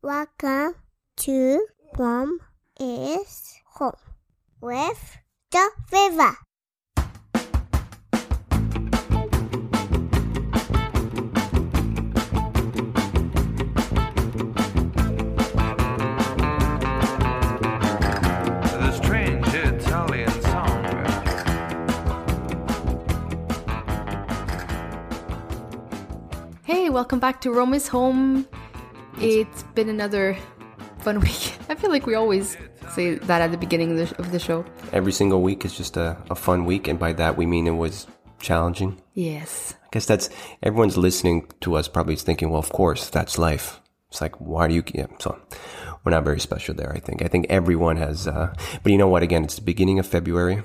Welcome to Mom is Home with the River. The strange Italian song. Hey, welcome back to Rome is Home. It's been another fun week. I feel like we always say that at the beginning of the, of the show. Every single week is just a, a fun week, and by that we mean it was challenging. Yes. I guess that's everyone's listening to us probably is thinking, well, of course, that's life. It's like, why do you? Yeah, so we're not very special there. I think. I think everyone has. Uh, but you know what? Again, it's the beginning of February.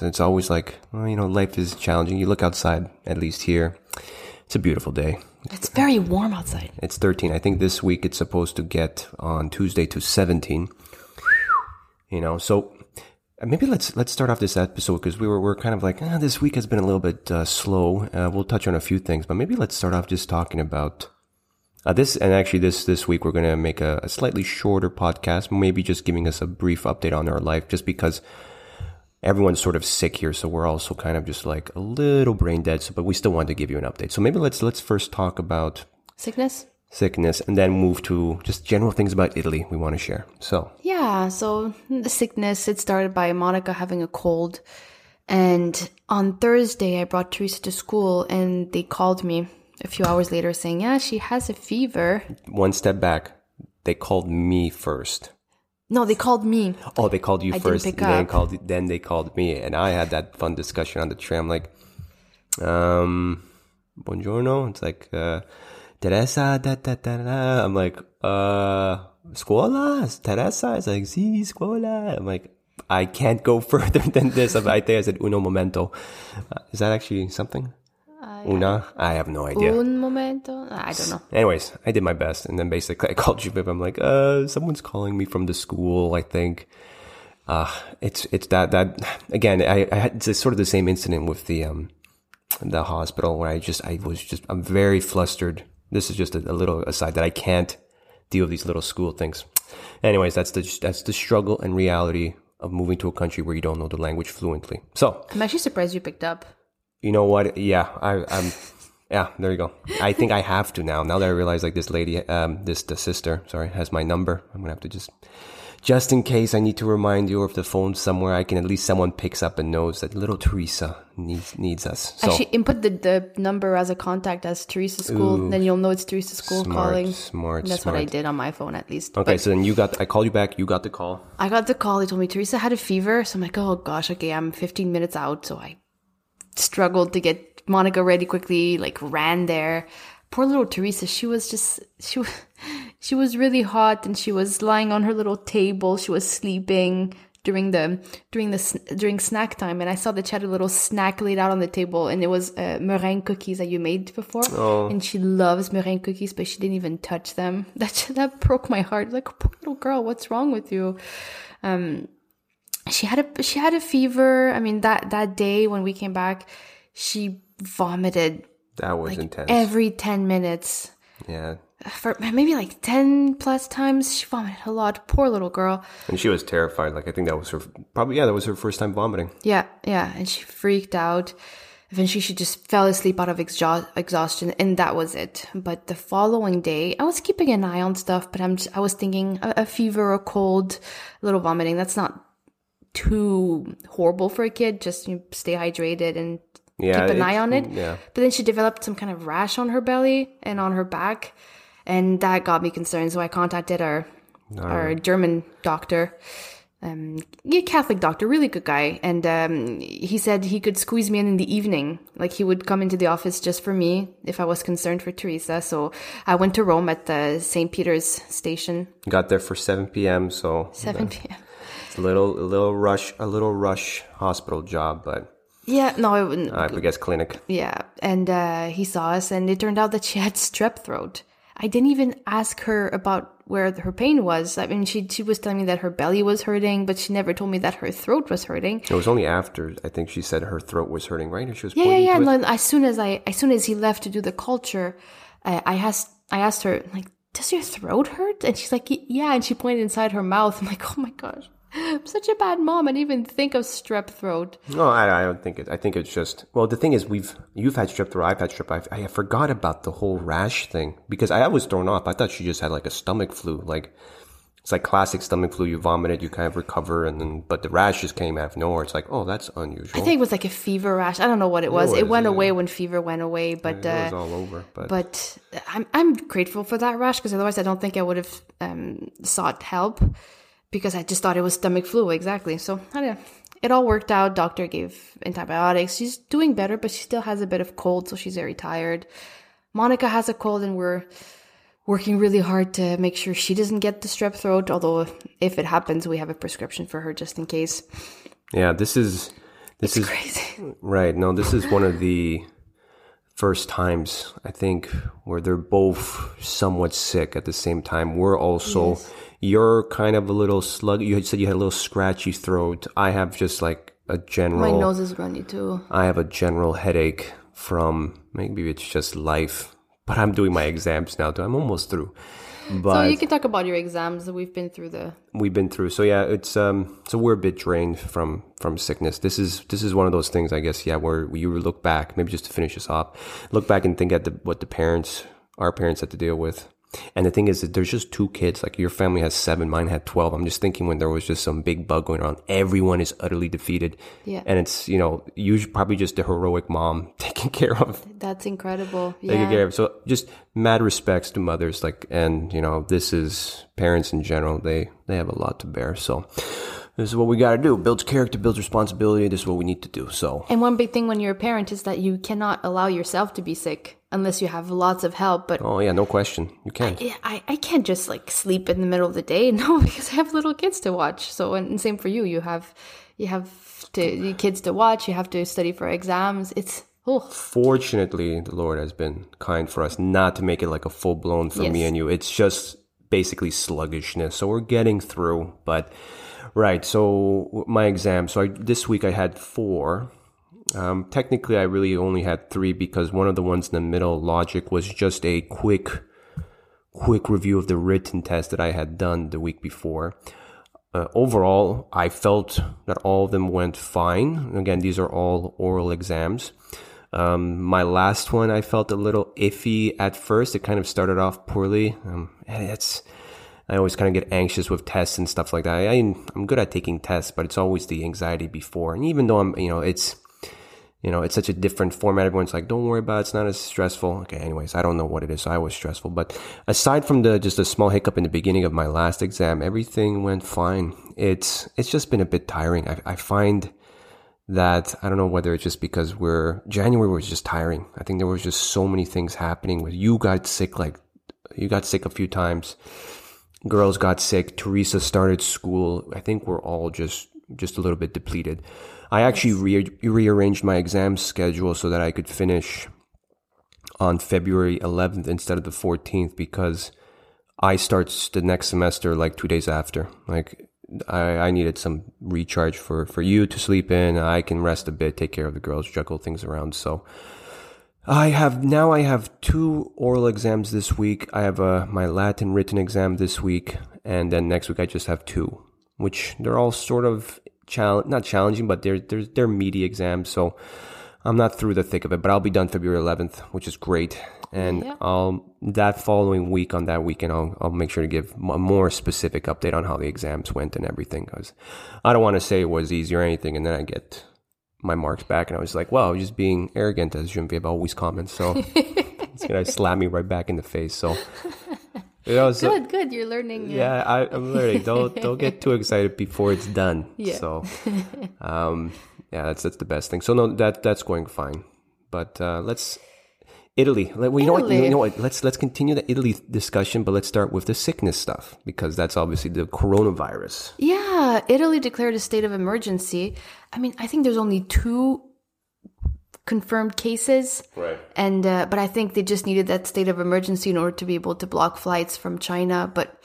It's always like, well, you know, life is challenging. You look outside, at least here. It's a beautiful day. It's very warm outside. It's 13. I think this week it's supposed to get on Tuesday to 17. You know, so uh, maybe let's let's start off this episode because we were we're kind of like ah, this week has been a little bit uh, slow. Uh, we'll touch on a few things, but maybe let's start off just talking about uh, this. And actually, this this week we're going to make a, a slightly shorter podcast, maybe just giving us a brief update on our life, just because everyone's sort of sick here, so we're also kind of just like a little brain dead. So, but we still want to give you an update. So maybe let's let's first talk about Sickness? sickness and then move to just general things about Italy we want to share. So, Yeah, so the sickness, it started by Monica having a cold. And on Thursday, I brought Teresa to school and they called me a few hours later saying, yeah, she has a fever. one step back, they called me first. No, they called me. Oh, they called you I didn't first, pick then up. called then they called me, and I had that fun discussion on the tram. Like, um, buongiorno. It's like, uh, Teresa. Da, da, da, da. I'm like, uh, scuola. Teresa. It's like, si, scuola. I'm like, I can't go further than this. I think I said uno momento. Uh, is that actually something? Una? I have no idea. Un momento? I don't know. Anyways, I did my best, and then basically I called you, I'm like, uh, someone's calling me from the school. I think, uh, it's it's that that again. I, I had it's sort of the same incident with the um the hospital where I just I was just I'm very flustered. This is just a, a little aside that I can't deal with these little school things. Anyways, that's the that's the struggle and reality of moving to a country where you don't know the language fluently. So I'm actually surprised you picked up. You know what? Yeah, I, I'm. Yeah, there you go. I think I have to now. Now that I realize, like this lady, um, this the sister, sorry, has my number. I'm gonna have to just, just in case I need to remind you, or if the phone's somewhere, I can at least someone picks up and knows that little Teresa needs needs us. So Actually, input the, the number as a contact as Teresa School. Then you'll know it's Teresa School Smart, calling. smart, That's what I did on my phone, at least. okay, But so then you got. I called you back. You got the call. I got the call. They told me Teresa had a fever. So I'm like, oh gosh, okay, I'm 15 minutes out. So I struggled to get Monica ready quickly, like ran there. Poor little Teresa, she was just, she, she was really hot and she was lying on her little table. She was sleeping during the, during the, during snack time. And I saw that she had a little snack laid out on the table and it was uh, meringue cookies that you made before. And she loves meringue cookies, but she didn't even touch them. That, that broke my heart. Like, poor little girl, what's wrong with you? She had a she had a fever. I mean that that day when we came back, she vomited That was intense. every 10 minutes. yeah, For maybe like 10 plus times she vomited a lot. Poor little girl. and she was terrified. Like I think that was her. Probably yeah, that was her first time vomiting. Yeah, yeah, and she freaked out. Eventually she just fell asleep out of exha- exhaustion and that was it. But the following day, I was keeping an eye on stuff, but I'm just, I was thinking a, a fever, a cold, a little vomiting. That's not too horrible for a kid. Just you know, stay hydrated and Yeah, keep an eye on it. yeah. But then she developed some kind of rash on her belly and on her back, and that got me concerned. So I contacted our our German doctor, um, yeah, Catholic doctor, really good guy, and um, he said he could squeeze me in in the evening. Like he would come into the office just for me if I was concerned for Teresa. So I went to Rome at the St. Peter's station, Got there for 7 p.m. So seven p.m. it's a little a little rush a little rush hospital job, but Yeah, no, it wouldn't. I guess clinic. Yeah, and uh, he saw us, and it turned out that she had strep throat. I didn't even ask her about where her pain was. I mean, she she was telling me that her belly was hurting, but she never told me that her throat was hurting. It was only after I think she said her throat was hurting, right? And she was Yeah, yeah, yeah. as soon as I, as soon as he left to do the culture, uh, I asked, I asked her like, does your throat hurt? And she's like, yeah. And she pointed inside her mouth. I'm like, oh my gosh. I'm such a bad mom. I didn't even think of strep throat. No, I, I don't think it. I think it's just. Well, the thing is, we've you've had strep throat. I've had strep. I've, I forgot about the whole rash thing because I was thrown off. I thought she just had like a stomach flu. Like it's like classic stomach flu. You vomited, you kind of recover, and then but the rash just came out of nowhere. It's like, oh, that's unusual. I think it was like a fever rash. I don't know what it was. it It, went yeah. away when fever went away, but it uh, was all over. But, but I'm I'm grateful for that rash because otherwise I don't think I would have um, sought help because I just thought it was stomach flu exactly. So I don't know. It all worked out. Doctor gave antibiotics. She's doing better, but she still has a bit of cold, so she's very tired. Monica has a cold, and we're working really hard to make sure she doesn't get the strep throat. Although if it happens, we have a prescription for her just in case. yeah, this is this is Crazy. Right. No, this is one of the first times I think where they're both somewhat sick at the same time. We're also you're kind of a little slug. You said you had a little scratchy throat. I have just like a general. My nose is runny too. I have a general headache from maybe it's just life. But I'm doing my exams now too. I'm almost through. But So you can talk about your exams. We've been through the we've been through. So yeah, it's um so we're a bit drained from from sickness. This is this is one of those things I guess yeah where you look back maybe just to finish this off, look back and think at the what the parents our parents had to deal with. And the thing is that there's just two kids. Like your family has seven, mine had twelve. I'm just thinking when there was just some big bug going around, everyone is utterly defeated. Yeah. And it's you know usually probably just the heroic mom taking care of That's incredible. taking Yeah. care of. So just mad respects to mothers, like, and you know, this is parents in general. They they have a lot to bear. So this is what we got to do: builds character, builds responsibility. This is what we need to do. So And one big thing when you're a parent is that you cannot allow yourself to be sick unless you have lots of help. But oh yeah, no question, you can't. yeah, I, I can't just like sleep in the middle of the day. No, because I have little kids to watch. So and same for you. You have you have to your kids to watch. You have to study for exams. It's oh Fortunately, the Lord has been kind for us not to make it like a full blown for me and you. It's just basically sluggishness. So we're getting through. But right, so my exam. So I, this week I had four. Um, technically, I really only had three because one of the ones in the middle, logic, was just a quick, quick review of the written test that I had done the week before. Uh, overall, I felt that all of them went fine. Again, these are all oral exams. Um, my last one, I felt a little iffy at first. It kind of started off poorly. Um, and it's, I always kind of get anxious with tests and stuff like that. I, I'm good at taking tests, but it's always the anxiety before. And even though I'm, you know, it's, you know, it's such a different format. Everyone's like, don't worry about it. It's not as stressful. Okay. Anyways, I don't know what it is. So I was stressful, but aside from the, just a small hiccup in the beginning of my last exam, everything went fine. It's, it's just been a bit tiring. I, I find that, I don't know whether it's just because we're, January was just tiring. I think there was just so many things happening with you got sick, like you got sick a few times. Girls got sick. Teresa started school. I think we're all just, just a little bit depleted. I actually re- rearranged my exam schedule so that I could finish on February 11th instead of the 14th because I start the next semester like two days after. Like I, I needed some recharge for, for you to sleep in. I can rest a bit, take care of the girls, juggle things around. So I have now I have two oral exams this week. I have a, my Latin written exam this week, and then next week I just have two, which they're all sort of challenge not challenging, but they're they're they're meaty exams. So I'm not through the thick of it, but I'll be done February 11th, which is great. And Yeah. I'll that following week on that weekend, I'll I'll make sure to give a more specific update on how the exams went and everything, because I don't want to say it was easy or anything, and then I get my marks back, and I was like, "Well, I was just being arrogant," as Genevieve always comments. So it's gonna slap me right back in the face. So. You know, so- good, good. You're learning. yeah, I, I'm learning. Don't don't get too excited before it's done. Yeah. So, um, yeah, that's that's the best thing. So no, that that's going fine. But uh, let's Italy. Well, you know what? Italy. You know what? Let's let's continue the Italy discussion, but let's start with the sickness stuff because that's obviously the coronavirus. Yeah, Italy declared a state of emergency. I mean, I think there's only two confirmed cases. Right. And uh, but I think they just needed that state of emergency in order to be able to block flights from China. But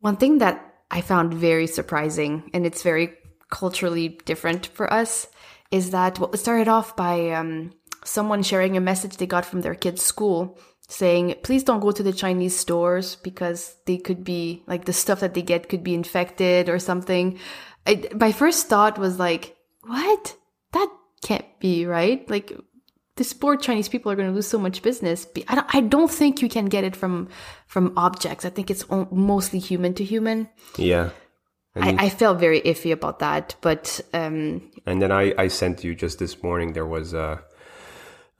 one thing that I found very surprising, and it's very culturally different for us, is that well, it started off by um, someone sharing a message they got from their kid's school saying, please don't go to the Chinese stores because they could be like the stuff that they get could be infected or something. I, my first thought was like, what? That can't be right. Like, these poor Chinese people are going to lose so much business. I don't, I don't think you can get it from from objects. I think it's mostly human to human. Yeah. I, I felt very iffy about that, but um, And then I, I sent you just this morning, there was uh,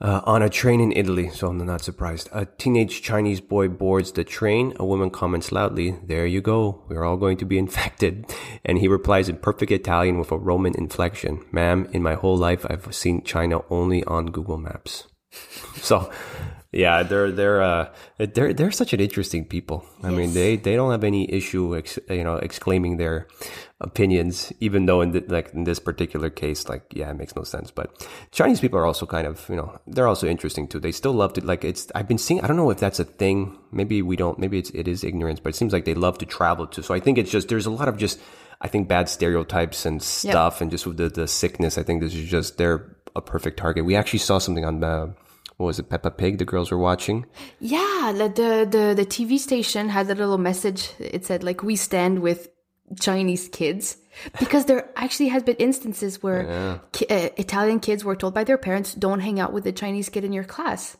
uh, on a train in Italy, so I'm not surprised. A teenage Chinese boy boards the train. A woman comments loudly, There you go, we're all going to be infected. And he replies in perfect Italian with a Roman inflection Ma'am, in my whole life, I've seen China only on Google Maps. So. Yeah, they're they're uh they're they're such an interesting people. I mean, they they don't have any issue, ex, you know, exclaiming their opinions, even though in the, like in this particular case, like yeah, it makes no sense. But Chinese people are also kind of you know they're also interesting too. They still love to like it's. I've been seeing. I don't know if that's a thing. Maybe we don't. Maybe it's it is ignorance, but it seems like they love to travel too. So I think it's just there's a lot of just I think bad stereotypes and stuff, and just with the the sickness. I think this is just they're a perfect target. We actually saw something on. Uh, what was it, Peppa Pig? The girls were watching. yeah, the, the the TV station had a little message. It said like, "We stand with Chinese kids," because there actually has been instances where ki- uh, Italian kids were told by their parents, "Don't hang out with the Chinese kid in your class."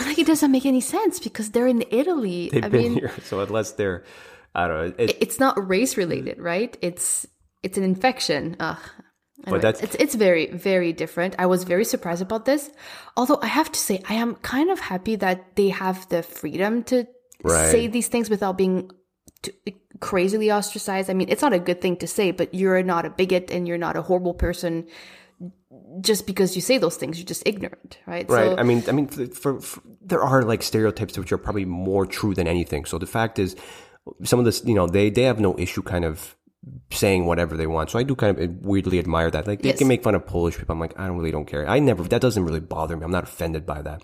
Like it doesn't make any sense because they're in Italy. They've I been mean, here, so unless they're, I don't know. It, it's not race related, right? It's it's an infection. Ugh. Anyway, that's- it's it's very very different. I was very surprised about this. Although I have to say, I am kind of happy that they have the freedom to Right. say these things without being crazily ostracized. I mean, it's not a good thing to say, but you're not a bigot and you're not a horrible person just because you say those things. You're just ignorant, right? Right. So, I mean, I mean, for, for, for there are like stereotypes which are probably more true than anything. So the fact is, some of this, you know, they they have no issue kind of saying whatever they want. So I do kind of weirdly admire that. Like they Yes. can make fun of Polish people. I'm like, I don't really don't care. I never. That doesn't really bother me. I'm not offended by that.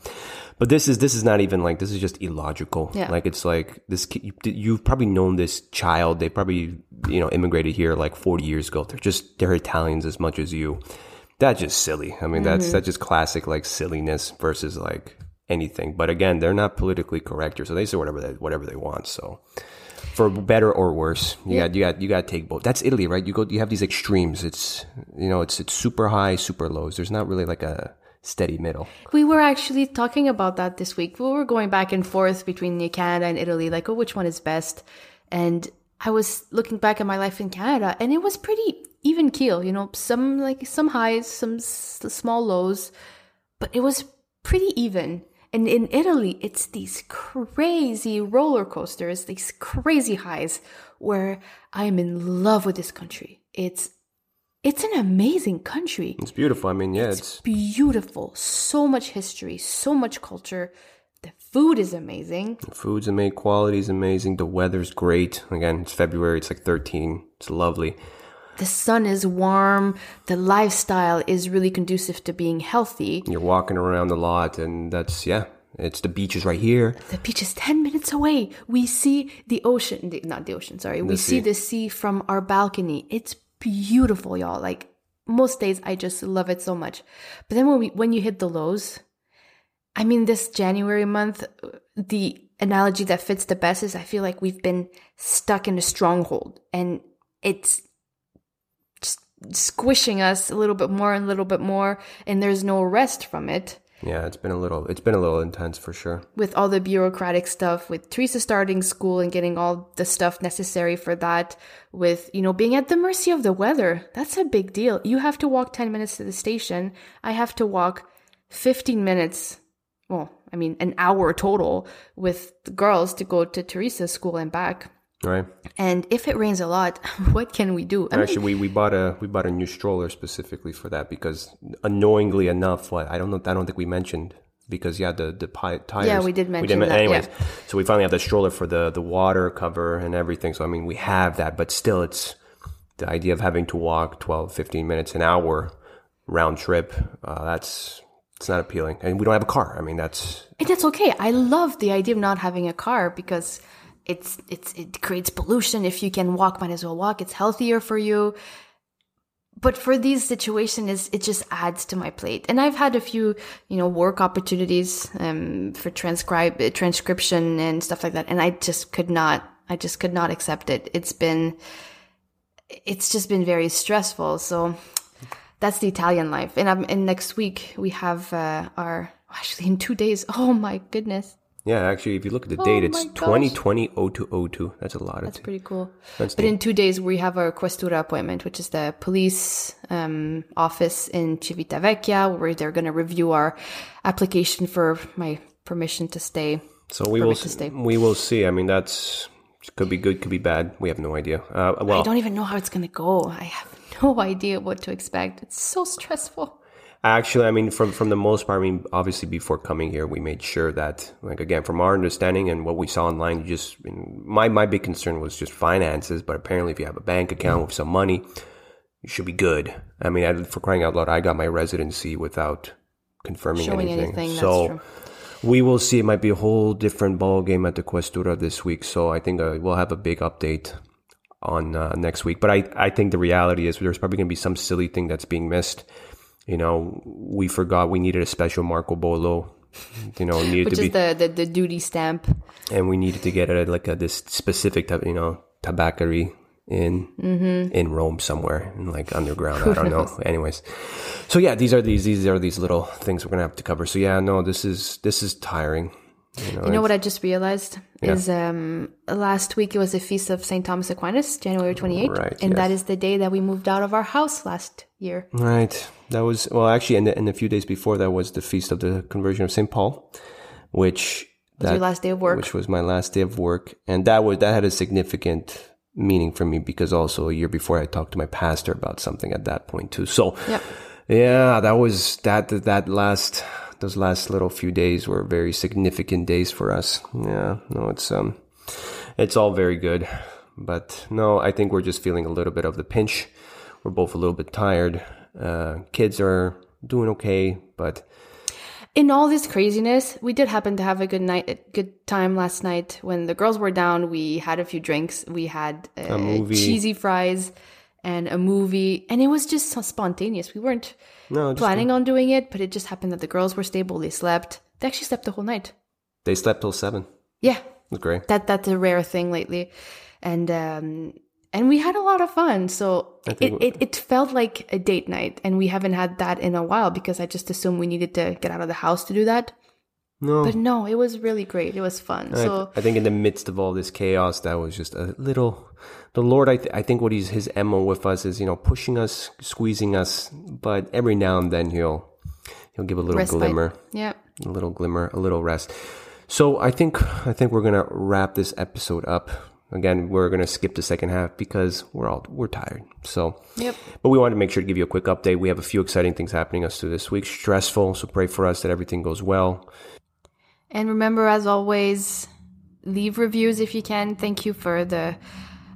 But this is this is not even like this is just illogical. Yeah. Like it's like this. You've probably known this child. They probably you know immigrated here like 40 years ago. They're just they're Italians as much as you. That's just silly. I mean, that's mm-hmm. that's just classic like silliness versus like anything. But again, they're not politically correct here, so they say whatever they whatever they want. So for better or worse, you got you got you got to take both. That's Italy, right? You go, you have these extremes. It's you know, it's it's super high, super lows. There's not really like a steady middle. We were actually talking about that this week. We were going back and forth between Canada and Italy, like, oh, which one is best? And I was looking back at my life in Canada, and it was pretty even keel. You know, some like some highs, some s- small lows, but it was pretty even. And in Italy, it's these crazy roller coasters, these crazy highs, where I'm in love with this country. It's it's an amazing country It's beautiful. I mean, yeah, it's beautiful. So much history, so much culture. The food is amazing. the food's amazing, quality's amazing, the weather's great. Again, it's February. It's like 13. It's lovely. The sun is warm. The lifestyle is really conducive to being healthy. You're walking around a lot, and that's yeah. It's the beaches right here. The beach is 10 minutes away. We see the ocean, the, not the ocean, sorry. we see the sea from our balcony. It's beautiful, y'all. Like most days I just love it so much. But then when we when you hit the lows, I mean this January month, the analogy that fits the best is I feel like we've been stuck in a stronghold and it's squishing us a little bit more and a little bit more and there's no rest from it Yeah, it's been a little. It's been a little intense for sure. with all the bureaucratic stuff, with Teresa starting school and getting all the stuff necessary for that, with, you know, being at the mercy of the weather. That's a big deal. You have to walk 10 minutes to the station. I have to walk 15 minutes. Well, I mean, an hour total with the girls to go to Teresa's school and back. Right. And if it rains a lot, what can we do? I mean, Actually, we, we bought a we bought a new stroller specifically for that because annoyingly enough, what I don't know, I don't think we mentioned because yeah, the the pi- tires. Yeah, we did mention that, Anyways, yeah. so we finally have the stroller for the the water cover and everything. So I mean, we have that, but still, it's the idea of having to walk 12, 15 minutes an hour round trip. Uh, that's it's not appealing, and we don't have a car. I mean, that's And that's okay. I love the idea of not having a car because it's it's it creates pollution. If you can walk, might as well walk. It's healthier for you. but for these situations, it just adds to my plate. And I've had a few, you know, work opportunities um, for transcribe transcription and stuff like that, and I just could not. I just could not accept it. It's been, it's just been very stressful. So that's the Italian life. And i'm and next week we have uh, our actually in two days. Oh my goodness, Yeah, actually, if you look at the Oh date, it's my gosh. 2020 0202. That's a lot. that's Of pretty cool. That's but neat. in two days we have our Questura appointment, which is the police um, office in Civitavecchia, where they're going to review our application for my permission to stay. so we will stay. we will see. I mean, that's could be good, could be bad. We have no idea. Uh, well, I don't even know how it's going to go. I have no idea what to expect. It's so stressful. Actually, I mean, from from the most part, I mean, obviously, before coming here, we made sure that, like, again, from our understanding and what we saw online, you just I mean, my my big concern was just finances. But apparently, if you have a bank account with some money, you should be good. I mean, I, for crying out loud, I got my residency without confirming Showing anything. anything, so we will see. It might be a whole different ball game at the Questura this week. So I think uh, we'll have a big update on uh, next week. But I, I think the reality is there's probably going to be some silly thing that's being missed. You know, we forgot we needed a special marca bollo. You know, needed Which to is be, the, the, the duty stamp. and we needed to get it at like a, this specific type, you know, tabacary in Mm-hmm. in Rome somewhere, in like underground. I don't know. Anyways, so yeah, these are these these are these little things we're gonna have to cover. So yeah, no, this is this is tiring. You know, You know what I just realized Yeah. is um last week it was the feast of St. Thomas Aquinas, January 28th, Right, and that yes. is the day that we moved out of our house last year. Right. That was well, actually, in the, in the few days before that was the feast of the conversion of Saint Paul, which that your last day of work? which was my last day of work, and that was that had a significant meaning for me because also a year before I talked to my pastor about something at that point too. So Yep. yeah, that was that that last those last little few days were very significant days for us. Yeah, no, it's um, it's all very good, but no, I think we're just feeling a little bit of the pinch. We're both a little bit tired. Uh, kids are doing okay, but In all this craziness, we did happen to have a good night, a good time last night when the girls were down. We had a few drinks. We had uh, cheesy fries and a movie, and it was just so spontaneous. We weren't no, planning on doing it, but it just happened that the girls were stable. They slept. They actually slept the whole night. they slept till seven. Yeah, was great. that that's a rare thing lately and um and we had a lot of fun so it, it, it felt like a date night and we haven't had that in a while because i just assumed we needed to get out of the house to do that No, but no it was really great it was fun I, so I think in the midst of all this chaos, that was just a little. The Lord, I, th- I think what he's his mo with us is you know pushing us, squeezing us, but every now and then he'll he'll give a little respite. glimmer, yeah a little glimmer, a little rest. So I think I think we're gonna wrap this episode up. Again, we're gonna skip the second half because we're all we're tired. So yep but we wanted to make sure to give you a quick update. We have a few exciting things happening us through this week. Stressful, so pray for us that everything goes well. and remember as always leave reviews if you can thank you for the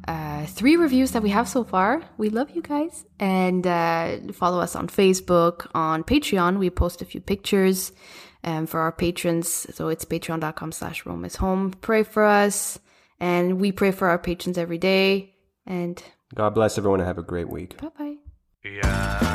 uh, three reviews that we have so far. We love you guys. And uh, follow us on Facebook, on Patreon. We post a few pictures um, for our patrons. So it's patreon.com slash Rome is home. Pray for us. And we pray for our patrons every day. And God bless everyone and have a great week. bye bye. Yeah.